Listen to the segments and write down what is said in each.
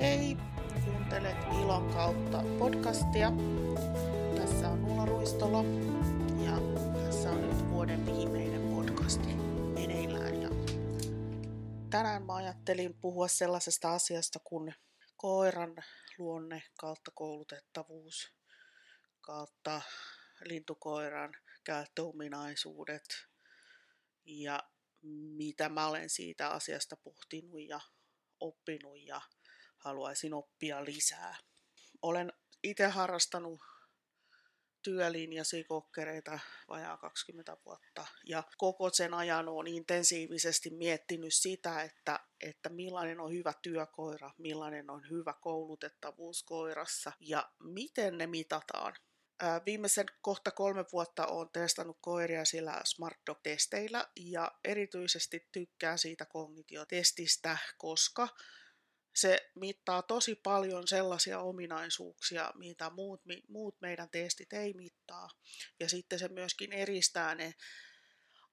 Hei, kuuntelet Ilon kautta podcastia. Tässä on Ulla Ruistola ja tässä on nyt vuoden viimeinen podcasti meneillään. Ja tänään mä ajattelin puhua sellaisesta asiasta kuin koiran luonne kautta koulutettavuus kautta lintukoiran käyttöominaisuudet ja mitä mä olen siitä asiasta pohtinut ja oppinut ja haluaisin oppia lisää. Olen itse harrastanut työlinjasi kokkereita vajaa 20 vuotta ja koko sen ajan olen intensiivisesti miettinyt sitä, että, että millainen on hyvä työkoira, millainen on hyvä koulutettavuus koirassa ja miten ne mitataan. Viimeisen kohta kolme vuotta olen testannut koiria sillä Smart Dog-testeillä ja erityisesti tykkään siitä kognitiotestistä, koska se mittaa tosi paljon sellaisia ominaisuuksia, mitä muut, muut meidän testit ei mittaa. Ja sitten se myöskin eristää ne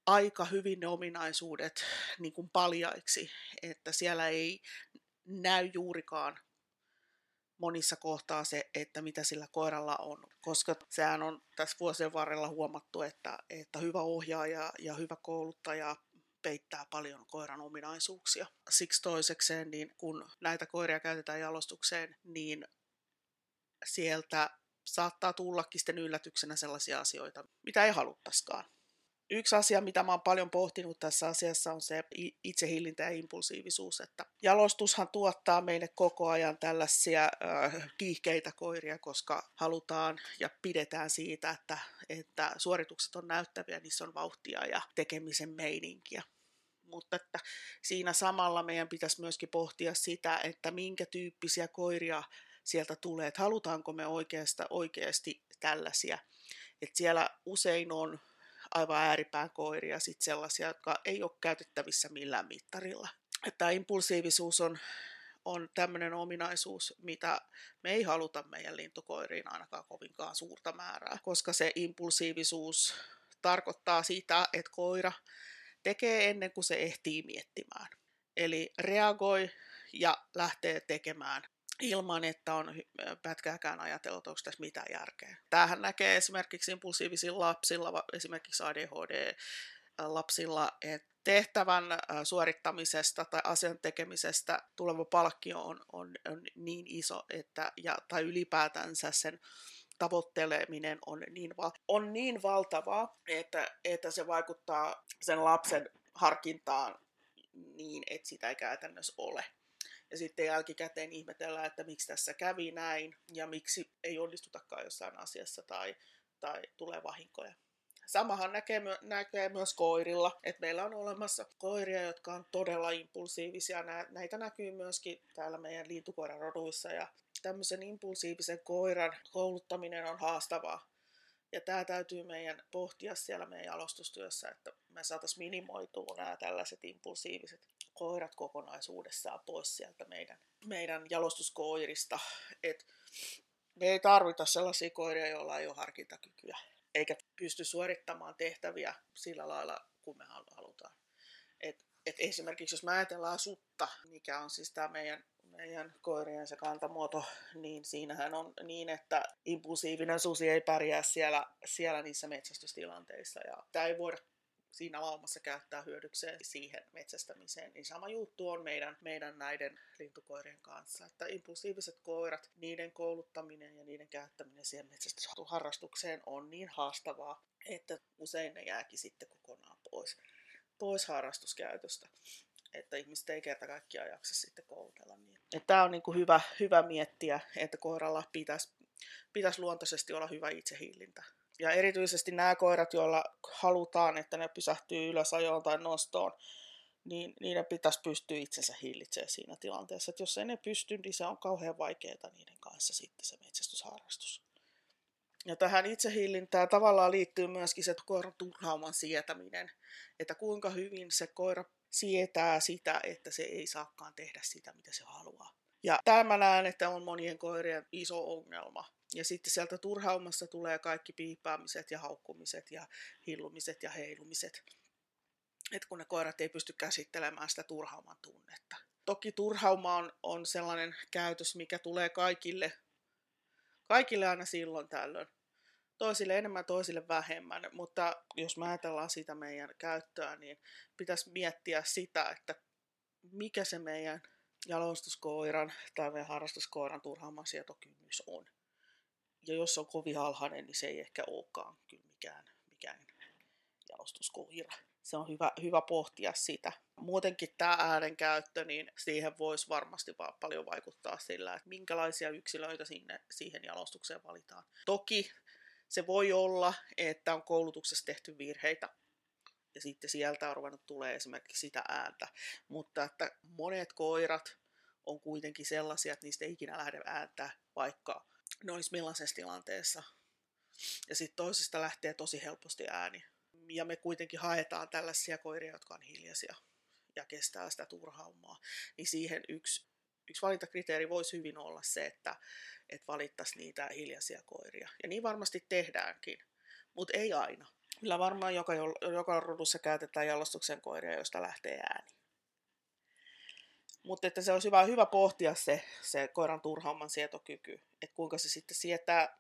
aika hyvin ne ominaisuudet niin kuin paljaiksi, että siellä ei näy juurikaan monissa kohtaa se, että mitä sillä koiralla on, koska sehän on tässä vuosien varrella huomattu, että, että hyvä ohjaaja ja hyvä kouluttaja peittää paljon koiran ominaisuuksia. Siksi toisekseen, niin kun näitä koiria käytetään jalostukseen, niin sieltä saattaa tullakin sitten yllätyksenä sellaisia asioita, mitä ei haluttaisikaan. Yksi asia, mitä mä oon paljon pohtinut tässä asiassa, on se itsehillintä ja impulsiivisuus. Että jalostushan tuottaa meille koko ajan tällaisia äh, kiihkeitä koiria, koska halutaan ja pidetään siitä, että, että suoritukset on näyttäviä, niissä on vauhtia ja tekemisen meininkiä mutta että siinä samalla meidän pitäisi myöskin pohtia sitä, että minkä tyyppisiä koiria sieltä tulee, että halutaanko me oikeasta, oikeasti tällaisia. Että siellä usein on aivan ääripään koiria, sit sellaisia, jotka ei ole käytettävissä millään mittarilla. Että impulsiivisuus on, on tämmöinen ominaisuus, mitä me ei haluta meidän lintukoiriin ainakaan kovinkaan suurta määrää, koska se impulsiivisuus tarkoittaa sitä, että koira tekee ennen kuin se ehtii miettimään. Eli reagoi ja lähtee tekemään ilman, että on pätkääkään ajatellut, onko tässä mitään järkeä. Tämähän näkee esimerkiksi impulsiivisilla lapsilla, esimerkiksi ADHD-lapsilla, että tehtävän suorittamisesta tai asian tekemisestä tuleva palkkio on, on, on niin iso, että, ja, tai ylipäätänsä sen tavoitteleminen on niin, on niin valtavaa, että, että se vaikuttaa sen lapsen harkintaan niin, että sitä ei käytännössä ole. Ja sitten jälkikäteen ihmetellään, että miksi tässä kävi näin ja miksi ei onnistutakaan jossain asiassa tai, tai tulee vahinkoja. Samahan näkee, näkee myös koirilla, että meillä on olemassa koiria, jotka on todella impulsiivisia. Näitä näkyy myöskin täällä meidän lintukoiran roduissa ja tämmöisen impulsiivisen koiran kouluttaminen on haastavaa. Ja tämä täytyy meidän pohtia siellä meidän jalostustyössä, että me saataisiin minimoitua nämä tällaiset impulsiiviset koirat kokonaisuudessaan pois sieltä meidän, meidän jalostuskoirista. Et me ei tarvita sellaisia koiria, joilla ei ole harkintakykyä, eikä pysty suorittamaan tehtäviä sillä lailla, kuin me halutaan. Et, et esimerkiksi jos me ajatellaan sutta, mikä on siis tämä meidän meidän koirien se kantamuoto, niin siinähän on niin, että impulsiivinen susi ei pärjää siellä, siellä niissä metsästystilanteissa. Ja tämä ei voida siinä laumassa käyttää hyödykseen siihen metsästämiseen, niin sama juttu on meidän, meidän näiden lintukoirien kanssa. Että impulsiiviset koirat, niiden kouluttaminen ja niiden käyttäminen siihen metsästysharrastukseen on niin haastavaa, että usein ne jääkin sitten kokonaan pois, pois harrastuskäytöstä että ihmiset ei kerta kaikkiaan jaksa sitten koulutella niin. Tämä on niin kuin hyvä, hyvä miettiä, että koiralla pitäisi, pitäisi luontaisesti olla hyvä itsehillintä. Ja erityisesti nämä koirat, joilla halutaan, että ne pysähtyy ylös ajoon tai nostoon, niin niiden pitäisi pystyä itsensä hillitsemään siinä tilanteessa. Että jos ei ne pysty, niin se on kauhean vaikeaa niiden kanssa sitten se metsästysharrastus. Ja tähän itsehillintään tavallaan liittyy myöskin se koiran turhauman sietäminen, että kuinka hyvin se koira sietää sitä, että se ei saakaan tehdä sitä, mitä se haluaa. Ja tämä näen, että on monien koirien iso ongelma. Ja sitten sieltä turhaumassa tulee kaikki piippaamiset ja haukkumiset ja hillumiset ja heilumiset. Et kun ne koirat ei pysty käsittelemään sitä turhauman tunnetta. toki turhauma on, on sellainen käytös, mikä tulee kaikille, kaikille aina silloin tällöin. Toisille enemmän, toisille vähemmän, mutta jos me ajatellaan sitä meidän käyttöä, niin pitäisi miettiä sitä, että mikä se meidän jalostuskoiran tai meidän harrastuskoiran turhaamasietokynnys on. Ja jos on kovin alhainen, niin se ei ehkä olekaan kyllä mikään, mikään jalostuskoira. Se on hyvä, hyvä pohtia sitä. Muutenkin tämä äänenkäyttö, niin siihen voisi varmasti vaan paljon vaikuttaa sillä, että minkälaisia yksilöitä sinne, siihen jalostukseen valitaan. Toki se voi olla, että on koulutuksessa tehty virheitä, ja sitten sieltä on ruvennut tulee esimerkiksi sitä ääntä. Mutta että monet koirat on kuitenkin sellaisia, että niistä ei ikinä lähde ääntä, vaikka ne olisi millaisessa tilanteessa. Ja sitten toisista lähtee tosi helposti ääni. Ja me kuitenkin haetaan tällaisia koiria, jotka on hiljaisia ja kestää sitä turhaumaa. Niin siihen yksi, yksi valintakriteeri voisi hyvin olla se, että, että valittaisiin niitä hiljaisia koiria. Ja niin varmasti tehdäänkin, mutta ei aina. Kyllä varmaan joka, joka rodussa käytetään jalostuksen koiria, josta lähtee ääni. Mutta että se olisi hyvä, hyvä pohtia se, se koiran turhauman sietokyky, että kuinka se sitten sietää,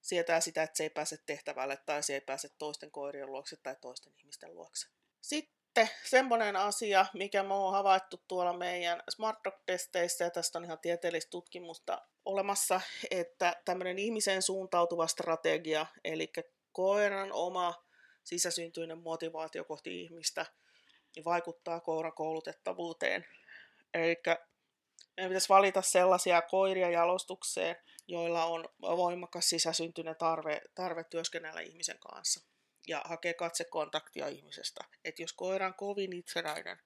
sietää sitä, että se ei pääse tehtävälle tai se ei pääse toisten koirien luokse tai toisten ihmisten luokse. Sitten semmoinen asia, mikä me on havaittu tuolla meidän Smart Dog-testeissä, ja tästä on ihan tieteellistä tutkimusta olemassa, että tämmöinen ihmiseen suuntautuva strategia, eli koiran oma sisäsyntyinen motivaatio kohti ihmistä, niin vaikuttaa koiran koulutettavuuteen Eli meidän pitäisi valita sellaisia koiria jalostukseen, joilla on voimakas sisäsyntyinen tarve, tarve työskennellä ihmisen kanssa ja hakee katsekontaktia ihmisestä. Et jos koira on kovin itsenäinen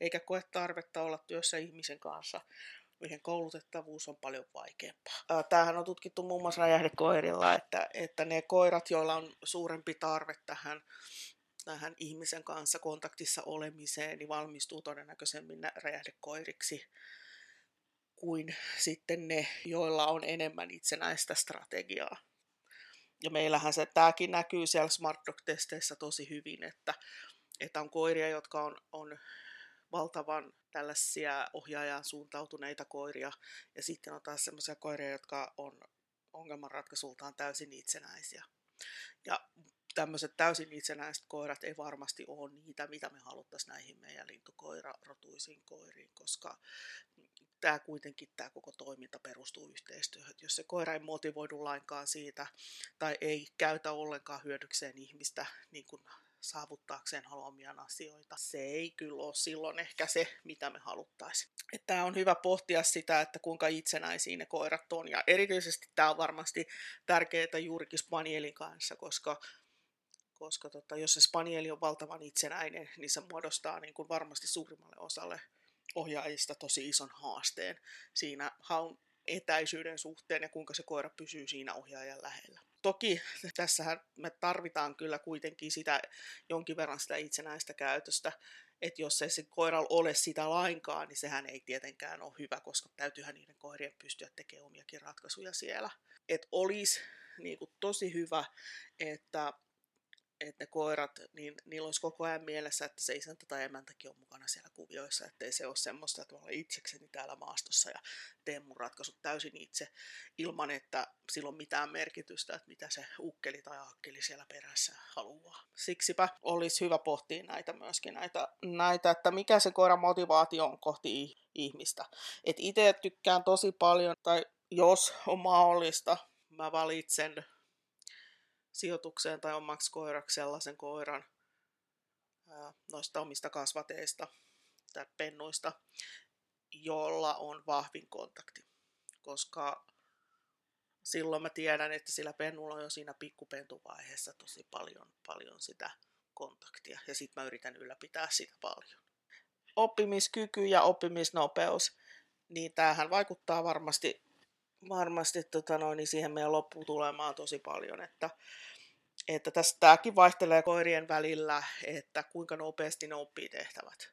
eikä koe tarvetta olla työssä ihmisen kanssa, mihin koulutettavuus on paljon vaikeampaa. Tämähän on tutkittu muun muassa räjähdekoirilla, että, että ne koirat, joilla on suurempi tarve tähän tähän ihmisen kanssa kontaktissa olemiseen, niin valmistuu todennäköisemmin räjähdekoiriksi kuin sitten ne, joilla on enemmän itsenäistä strategiaa. Ja meillähän se tämäkin näkyy siellä Smart Dog-testeissä tosi hyvin, että, että on koiria, jotka on, on valtavan tällaisia ohjaajan suuntautuneita koiria, ja sitten on taas sellaisia koiria, jotka on ongelmanratkaisultaan täysin itsenäisiä. Ja tämmöiset täysin itsenäiset koirat ei varmasti ole niitä, mitä me haluttaisiin näihin meidän lintukoirarotuisiin koiriin, koska tämä kuitenkin tämä koko toiminta perustuu yhteistyöhön. Jos se koira ei motivoidu lainkaan siitä tai ei käytä ollenkaan hyödykseen ihmistä niin kuin saavuttaakseen haluamiaan asioita. Se ei kyllä ole silloin ehkä se, mitä me haluttaisiin. Tämä on hyvä pohtia sitä, että kuinka itsenäisiä ne koirat on. Ja erityisesti tämä on varmasti tärkeää juurikin Spanielin kanssa, koska koska tota, jos se spanieli on valtavan itsenäinen, niin se muodostaa niin kuin varmasti suurimmalle osalle ohjaajista tosi ison haasteen siinä haun etäisyyden suhteen ja kuinka se koira pysyy siinä ohjaajan lähellä. Toki tässähän me tarvitaan kyllä kuitenkin sitä jonkin verran sitä itsenäistä käytöstä, että jos ei se koiralla ole sitä lainkaan, niin sehän ei tietenkään ole hyvä, koska täytyyhän niiden koirien pystyä tekemään omiakin ratkaisuja siellä. Että olisi niin kuin tosi hyvä, että että ne koirat, niin niillä olisi koko ajan mielessä, että se isäntä tai emäntäkin on mukana siellä kuvioissa, ettei se ole semmoista, että mä olen itsekseni täällä maastossa ja teen mun ratkaisut täysin itse, ilman että sillä on mitään merkitystä, että mitä se ukkeli tai akkeli siellä perässä haluaa. Siksipä olisi hyvä pohtia näitä myöskin, näitä, näitä että mikä se koiran motivaatio on kohti ihmistä. Et itse tykkään tosi paljon, tai jos on mahdollista, mä valitsen sijoitukseen tai omaksi koiraksi sellaisen koiran noista omista kasvateista tai pennuista, jolla on vahvin kontakti. Koska silloin mä tiedän, että sillä pennulla on jo siinä pikkupentuvaiheessa tosi paljon, paljon sitä kontaktia. Ja sitten mä yritän ylläpitää sitä paljon. Oppimiskyky ja oppimisnopeus, niin tämähän vaikuttaa varmasti, varmasti tota noin, niin siihen meidän lopputulemaan tosi paljon, että että tässä tämäkin vaihtelee koirien välillä, että kuinka nopeasti ne oppii tehtävät.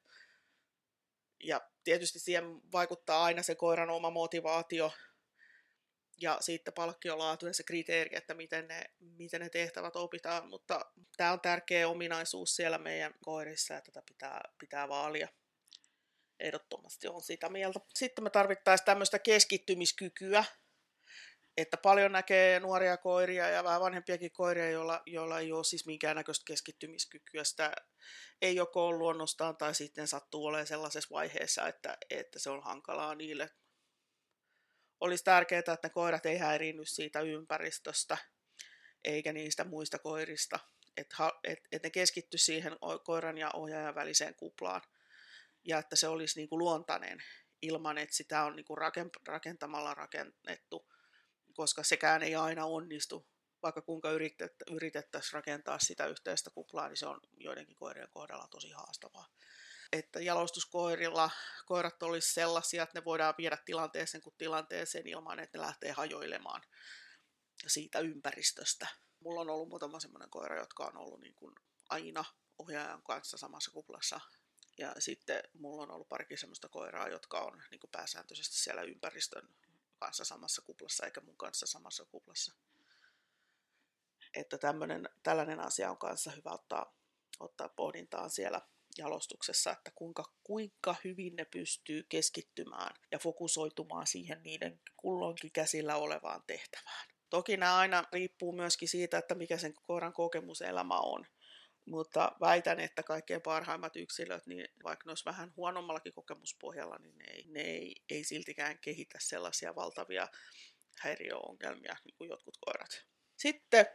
Ja tietysti siihen vaikuttaa aina se koiran oma motivaatio ja sitten palkkiolaatu ja se kriteeri, että miten ne, miten ne tehtävät opitaan, mutta tämä on tärkeä ominaisuus siellä meidän koirissa, että tätä pitää, pitää vaalia. Ehdottomasti on sitä mieltä. Sitten me tarvittaisiin tämmöistä keskittymiskykyä, että paljon näkee nuoria koiria ja vähän vanhempiakin koiria, joilla, joilla ei ole siis minkäännäköistä keskittymiskykyä. Sitä ei joko ole luonnostaan tai sitten sattuu olemaan sellaisessa vaiheessa, että, että se on hankalaa niille. Olisi tärkeää, että ne koirat ei häiriinny siitä ympäristöstä eikä niistä muista koirista. Että et, et ne keskitty siihen koiran ja ohjaajan väliseen kuplaan ja että se olisi niin kuin luontainen ilman, että sitä on niin kuin rakentamalla rakennettu koska sekään ei aina onnistu. Vaikka kuinka yritettäisiin rakentaa sitä yhteistä kuplaa, niin se on joidenkin koirien kohdalla tosi haastavaa. Että jalostuskoirilla koirat olisi sellaisia, että ne voidaan viedä tilanteeseen kuin tilanteeseen ilman, että ne lähtee hajoilemaan siitä ympäristöstä. Mulla on ollut muutama semmoinen koira, jotka on ollut niin kuin aina ohjaajan kanssa samassa kuplassa. Ja sitten mulla on ollut parikin semmoista koiraa, jotka on niin kuin pääsääntöisesti siellä ympäristön kanssa samassa kuplassa eikä mun kanssa samassa kuplassa. Että tämmönen, tällainen asia on kanssa hyvä ottaa, ottaa pohdintaan siellä jalostuksessa, että kuinka, kuinka hyvin ne pystyy keskittymään ja fokusoitumaan siihen niiden kulloinkin käsillä olevaan tehtävään. Toki nämä aina riippuu myöskin siitä, että mikä sen koiran kokemuselämä on. Mutta väitän, että kaikkein parhaimmat yksilöt, niin vaikka ne olisi vähän huonommallakin kokemuspohjalla, niin ne ei, ne ei, ei siltikään kehitä sellaisia valtavia häiriöongelmia niin kuin jotkut koirat. Sitten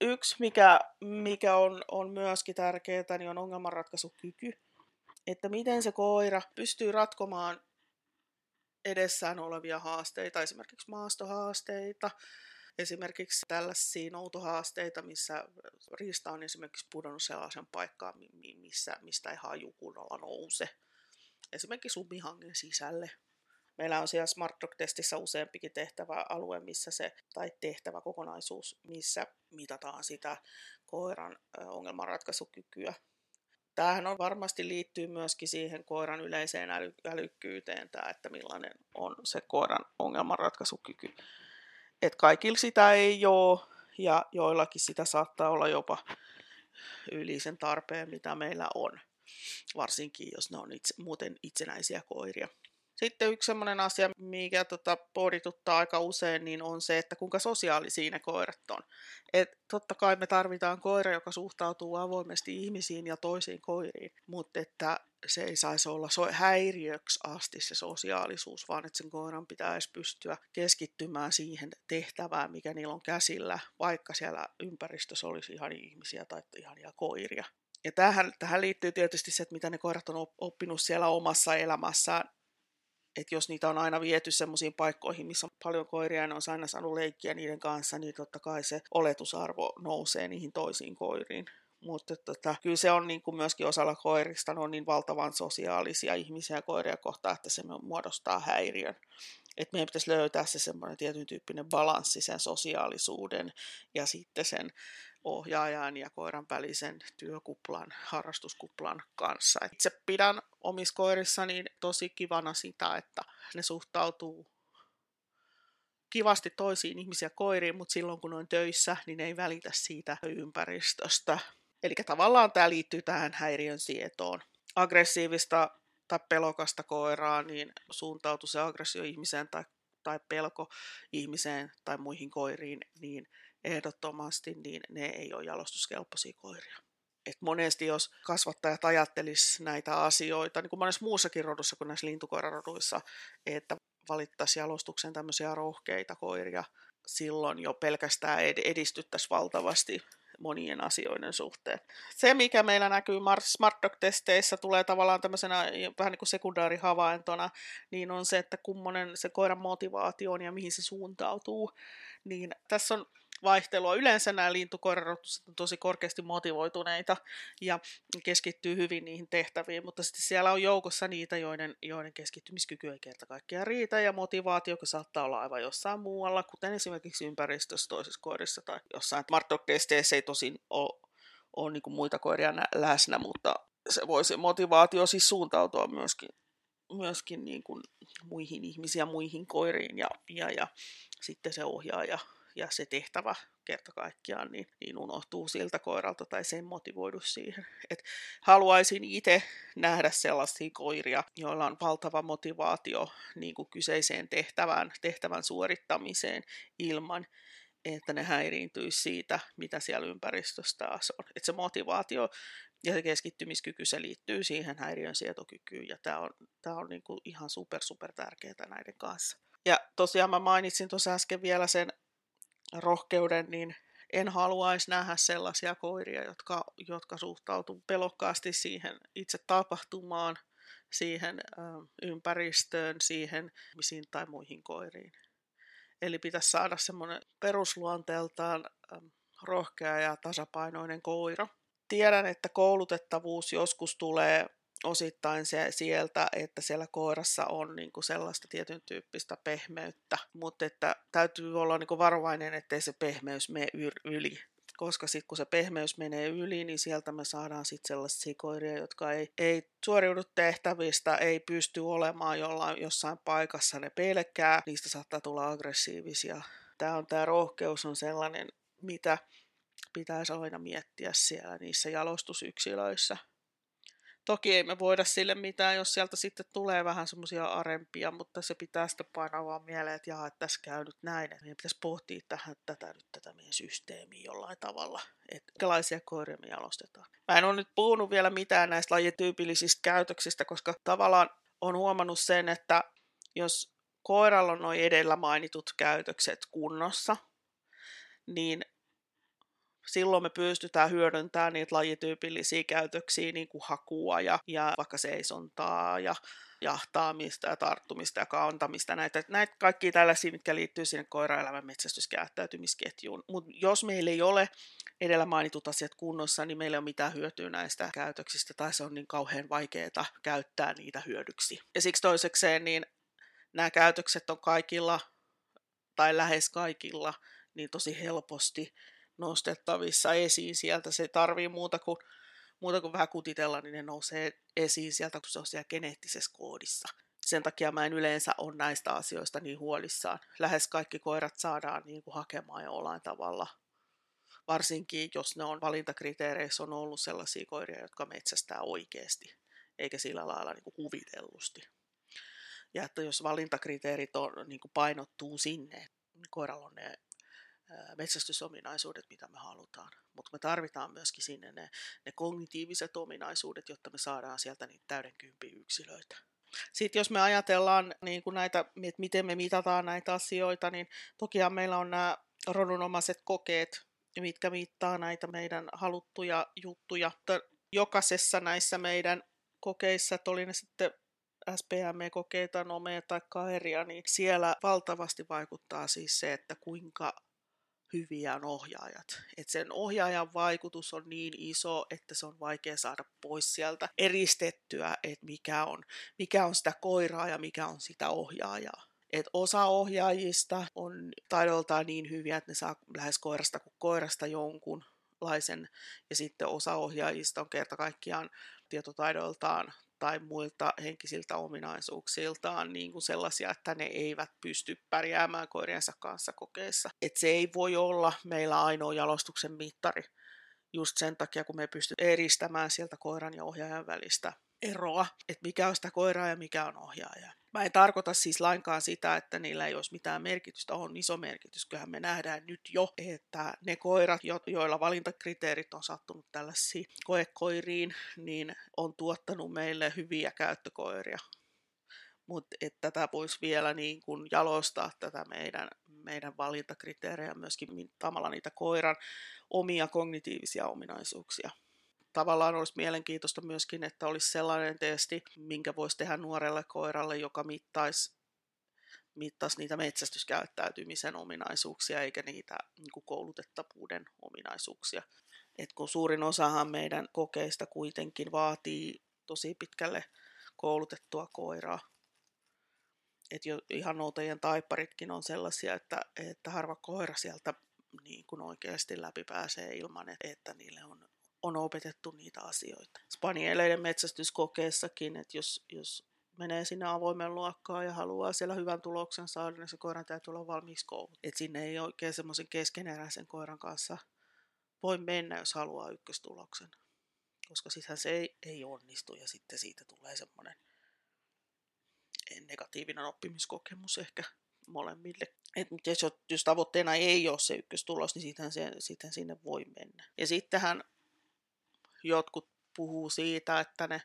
yksi, mikä, mikä on, on myöskin tärkeää, niin on ongelmanratkaisukyky. Että miten se koira pystyy ratkomaan edessään olevia haasteita, esimerkiksi maastohaasteita, esimerkiksi tällaisia noutohaasteita, missä riista on esimerkiksi pudonnut sellaisen paikkaan, missä, mistä ei haju kunnolla nouse. Esimerkiksi sumihangen sisälle. Meillä on siellä Smart Dog-testissä useampikin tehtävä alue, missä se, tai tehtävä kokonaisuus, missä mitataan sitä koiran ongelmanratkaisukykyä. Tämähän on varmasti liittyy myöskin siihen koiran yleiseen äly, älykkyyteen, tämä, että millainen on se koiran ongelmanratkaisukyky että kaikilla sitä ei ole ja joillakin sitä saattaa olla jopa yli sen tarpeen, mitä meillä on, varsinkin jos ne on itse, muuten itsenäisiä koiria. Sitten yksi sellainen asia, mikä tota, pohdituttaa aika usein, niin on se, että kuinka sosiaalisia ne koirat on. Et totta kai me tarvitaan koira, joka suhtautuu avoimesti ihmisiin ja toisiin koiriin, mutta että se ei saisi olla so- häiriöksi asti se sosiaalisuus, vaan että sen koiran pitäisi pystyä keskittymään siihen tehtävään, mikä niillä on käsillä, vaikka siellä ympäristössä olisi ihan ihmisiä tai ihania koiria. Ja tähän, tähän liittyy tietysti se, että mitä ne koirat on oppinut siellä omassa elämässään että jos niitä on aina viety semmoisiin paikkoihin, missä on paljon koiria ja ne on aina saanut leikkiä niiden kanssa, niin totta kai se oletusarvo nousee niihin toisiin koiriin. Mutta tota, kyllä se on niin kuin myöskin osalla koirista, ne on niin valtavan sosiaalisia ihmisiä koiria kohtaan, että se muodostaa häiriön. Et meidän pitäisi löytää se semmoinen tietyn tyyppinen balanssi sen sosiaalisuuden ja sitten sen ohjaajan ja koiran välisen työkuplan, harrastuskuplan kanssa. Itse pidän omissa koirissa niin tosi kivana sitä, että ne suhtautuu kivasti toisiin ihmisiä koiriin, mutta silloin kun on töissä, niin ne ei välitä siitä ympäristöstä. Eli tavallaan tämä liittyy tähän häiriön sietoon. Aggressiivista tai pelokasta koiraa, niin suuntautuu se aggressio ihmiseen tai, tai pelko ihmiseen tai muihin koiriin, niin ehdottomasti niin ne ei ole jalostuskelpoisia koiria. Et monesti jos kasvattajat ajattelis näitä asioita, niin kuin monessa muussakin rodussa kuin näissä lintukoiraroduissa, että valittaisiin jalostuksen tämmöisiä rohkeita koiria, silloin jo pelkästään edistyttäisiin valtavasti monien asioiden suhteen. Se, mikä meillä näkyy Smart Dog-testeissä, tulee tavallaan tämmöisenä vähän niin kuin sekundaarihavaintona, niin on se, että kummonen se koiran motivaatio on ja mihin se suuntautuu. Niin tässä on vaihtelua. Yleensä nämä lintukoirarot on tosi korkeasti motivoituneita ja keskittyy hyvin niihin tehtäviin, mutta sitten siellä on joukossa niitä, joiden, joiden keskittymiskyky ei kerta kaikkiaan riitä ja motivaatio, joka saattaa olla aivan jossain muualla, kuten esimerkiksi ympäristössä toisessa koirissa tai jossain. Martok ei tosin ole, ole niin muita koiria läsnä, mutta se voisi motivaatio siis suuntautua myöskin, myöskin niin kuin muihin ihmisiin ja muihin koiriin ja, ja, ja sitten se ohjaaja ja se tehtävä kerta kaikkiaan niin, niin unohtuu siltä koiralta tai se ei motivoidu siihen. Et haluaisin itse nähdä sellaisia koiria, joilla on valtava motivaatio niin kuin kyseiseen tehtävään, tehtävän suorittamiseen ilman, että ne häiriintyisi siitä, mitä siellä ympäristössä taas on. Että se motivaatio ja se keskittymiskyky, se liittyy siihen häiriön sietokykyyn, ja tämä on, tää on niinku ihan super, super tärkeää näiden kanssa. Ja tosiaan mä mainitsin tuossa äsken vielä sen rohkeuden, niin en haluaisi nähdä sellaisia koiria, jotka, jotka suhtautuu pelokkaasti siihen itse tapahtumaan, siihen ö, ympäristöön, siihen misiin tai muihin koiriin. Eli pitäisi saada semmoinen perusluonteeltaan ö, rohkea ja tasapainoinen koira. Tiedän, että koulutettavuus joskus tulee osittain se sieltä, että siellä koirassa on niin kuin sellaista tietyn tyyppistä pehmeyttä, mutta että täytyy olla niin kuin varovainen, ettei se pehmeys mene yli. Koska sitten kun se pehmeys menee yli, niin sieltä me saadaan sitten sellaisia koiria, jotka ei, ei suoriudu tehtävistä, ei pysty olemaan jollain, jossain paikassa, ne pelkää, niistä saattaa tulla aggressiivisia. Tämä on tämä rohkeus on sellainen, mitä pitäisi aina miettiä siellä niissä jalostusyksilöissä. Toki ei me voida sille mitään, jos sieltä sitten tulee vähän semmoisia arempia, mutta se pitää sitten painaa vaan mieleen, että jaa, että tässä käy nyt näin. Että meidän pitäisi pohtia tähän, tätä nyt tätä meidän systeemiä jollain tavalla, että minkälaisia koiria me jalostetaan. Mä en ole nyt puhunut vielä mitään näistä lajityypillisistä käytöksistä, koska tavallaan on huomannut sen, että jos koiralla on noin edellä mainitut käytökset kunnossa, niin silloin me pystytään hyödyntämään niitä lajityypillisiä käytöksiä, niin kuin hakua ja, ja vaikka seisontaa ja jahtaamista ja tarttumista ja kantamista, näitä, näitä kaikki tällaisia, mitkä liittyy sinne koiraelämän metsästyskäyttäytymisketjuun. Mutta jos meillä ei ole edellä mainitut asiat kunnossa, niin meillä ei ole mitään hyötyä näistä käytöksistä, tai se on niin kauhean vaikeaa käyttää niitä hyödyksi. Ja siksi toisekseen, niin nämä käytökset on kaikilla, tai lähes kaikilla, niin tosi helposti nostettavissa esiin sieltä. Se tarvii muuta kuin, muuta kuin vähän kutitella, niin ne nousee esiin sieltä, kun se on siellä geneettisessä koodissa. Sen takia mä en yleensä ole näistä asioista niin huolissaan. Lähes kaikki koirat saadaan niin kuin hakemaan jollain tavalla. Varsinkin, jos ne on valintakriteereissä on ollut sellaisia koiria, jotka metsästää oikeasti, eikä sillä lailla niin kuin kuvitellusti. Ja että jos valintakriteerit on, niin kuin painottuu sinne, niin koiralla on ne metsästysominaisuudet, mitä me halutaan. Mutta me tarvitaan myöskin sinne ne, ne kognitiiviset ominaisuudet, jotta me saadaan sieltä niitä täyden yksilöitä. Sitten jos me ajatellaan niin kuin näitä, että miten me mitataan näitä asioita, niin tokihan meillä on nämä rodunomaiset kokeet, mitkä mittaa näitä meidän haluttuja juttuja. Jokaisessa näissä meidän kokeissa, että oli ne sitten SPM-kokeita, nomea tai kaeria, niin siellä valtavasti vaikuttaa siis se, että kuinka hyviä on ohjaajat. Et sen ohjaajan vaikutus on niin iso, että se on vaikea saada pois sieltä eristettyä, että mikä on, mikä on sitä koiraa ja mikä on sitä ohjaajaa. Et osa ohjaajista on taidoltaan niin hyviä, että ne saa lähes koirasta kuin koirasta jonkunlaisen, ja sitten osa ohjaajista on kerta kaikkiaan tietotaidoiltaan tai muilta henkisiltä ominaisuuksiltaan niin kuin sellaisia, että ne eivät pysty pärjäämään koiriensa kanssa kokeessa. Et se ei voi olla meillä ainoa jalostuksen mittari just sen takia, kun me pystyy eristämään sieltä koiran ja ohjaajan välistä eroa, että mikä on sitä koiraa ja mikä on ohjaaja. Mä en tarkoita siis lainkaan sitä, että niillä ei olisi mitään merkitystä, on iso merkitys. Kyllähän me nähdään nyt jo, että ne koirat, joilla valintakriteerit on sattunut tällaisiin koekoiriin, niin on tuottanut meille hyviä käyttökoiria. Mutta että tätä voisi vielä niin kuin jalostaa tätä meidän, meidän valintakriteerejä myöskin mittaamalla niitä koiran omia kognitiivisia ominaisuuksia tavallaan olisi mielenkiintoista myöskin, että olisi sellainen testi, minkä voisi tehdä nuorelle koiralle, joka mittaisi, mittaisi niitä metsästyskäyttäytymisen ominaisuuksia eikä niitä niin koulutettavuuden ominaisuuksia. Et kun suurin osahan meidän kokeista kuitenkin vaatii tosi pitkälle koulutettua koiraa. Et jo ihan noutajien taipparitkin on sellaisia, että, että harva koira sieltä niin kuin oikeasti läpi pääsee ilman, että niille on on opetettu niitä asioita. Spanieleiden metsästyskokeessakin, että jos, jos menee sinne avoimen luokkaan ja haluaa siellä hyvän tuloksen saada, niin se koiran täytyy olla valmiiksi koulut. Et sinne ei oikein semmoisen keskeneräisen koiran kanssa voi mennä, jos haluaa ykköstuloksen. Koska sittenhän se ei, ei onnistu ja sitten siitä tulee semmoinen negatiivinen oppimiskokemus ehkä molemmille. Et, jos, jos tavoitteena ei ole se ykköstulos, niin sitten, sitten sinne voi mennä. Ja sittenhän jotkut puhuu siitä, että, ne,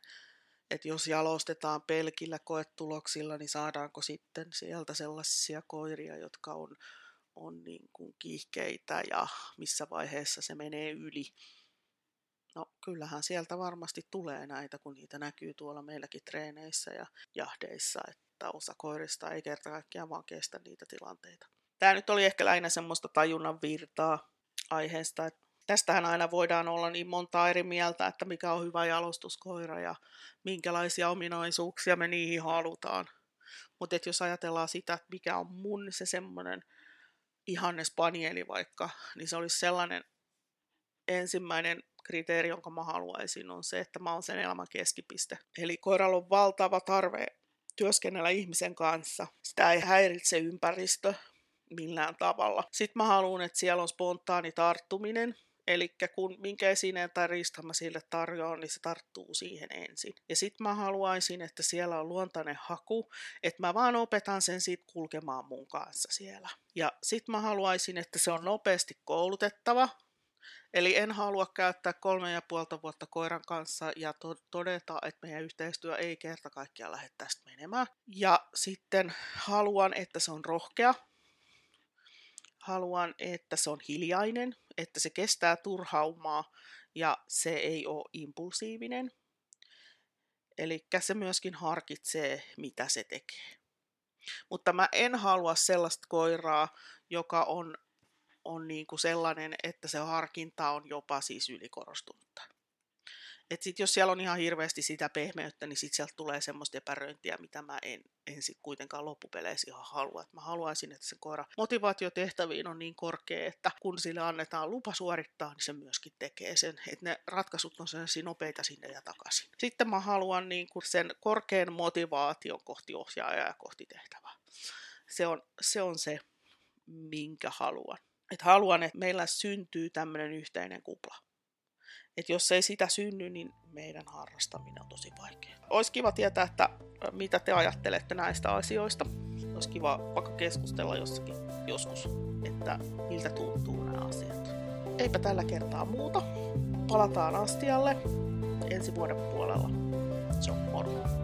että jos jalostetaan pelkillä koetuloksilla, niin saadaanko sitten sieltä sellaisia koiria, jotka on, on niin kuin kiihkeitä ja missä vaiheessa se menee yli. No kyllähän sieltä varmasti tulee näitä, kun niitä näkyy tuolla meilläkin treeneissä ja jahdeissa, että osa koirista ei kerta kaikkiaan vaan kestä niitä tilanteita. Tämä nyt oli ehkä lähinnä semmoista tajunnan virtaa aiheesta, että tästähän aina voidaan olla niin monta eri mieltä, että mikä on hyvä jalostuskoira ja minkälaisia ominaisuuksia me niihin halutaan. Mutta jos ajatellaan sitä, että mikä on mun se semmoinen ihanne spanieli vaikka, niin se olisi sellainen ensimmäinen kriteeri, jonka mä haluaisin, on se, että mä oon sen elämän keskipiste. Eli koiralla on valtava tarve työskennellä ihmisen kanssa. Sitä ei häiritse ympäristö millään tavalla. Sitten mä haluan, että siellä on spontaani tarttuminen, Eli kun minkä esineen tai riistan mä sille tarjoan, niin se tarttuu siihen ensin. Ja sitten mä haluaisin, että siellä on luontainen haku, että mä vaan opetan sen siitä kulkemaan mun kanssa siellä. Ja sitten mä haluaisin, että se on nopeasti koulutettava, Eli en halua käyttää kolme ja puolta vuotta koiran kanssa ja to- todeta, että meidän yhteistyö ei kerta kaikkiaan lähde tästä menemään. Ja sitten haluan, että se on rohkea. Haluan, että se on hiljainen, että se kestää turhaumaa ja se ei ole impulsiivinen. Eli se myöskin harkitsee, mitä se tekee. Mutta mä en halua sellaista koiraa, joka on on niin kuin sellainen, että se harkinta on jopa siis ylikorostunutta. Et sit jos siellä on ihan hirveästi sitä pehmeyttä, niin sitten sieltä tulee semmoista epäröintiä, mitä mä en, en sit kuitenkaan loppupeleissä ihan halua. Et mä haluaisin, että se koira motivaatiotehtäviin on niin korkea, että kun sille annetaan lupa suorittaa, niin se myöskin tekee sen. Että ne ratkaisut on sellaisia nopeita sinne ja takaisin. Sitten mä haluan niin kuin sen korkean motivaation kohti ohjaajaa ja kohti tehtävää. Se on se, on se minkä haluan että haluan, että meillä syntyy tämmöinen yhteinen kupla. Että jos ei sitä synny, niin meidän harrastaminen on tosi vaikea. Olisi kiva tietää, että mitä te ajattelette näistä asioista. Olisi kiva vaikka keskustella jossakin joskus, että miltä tuntuu nämä asiat. Eipä tällä kertaa muuta. Palataan astialle ensi vuoden puolella. Se on moro.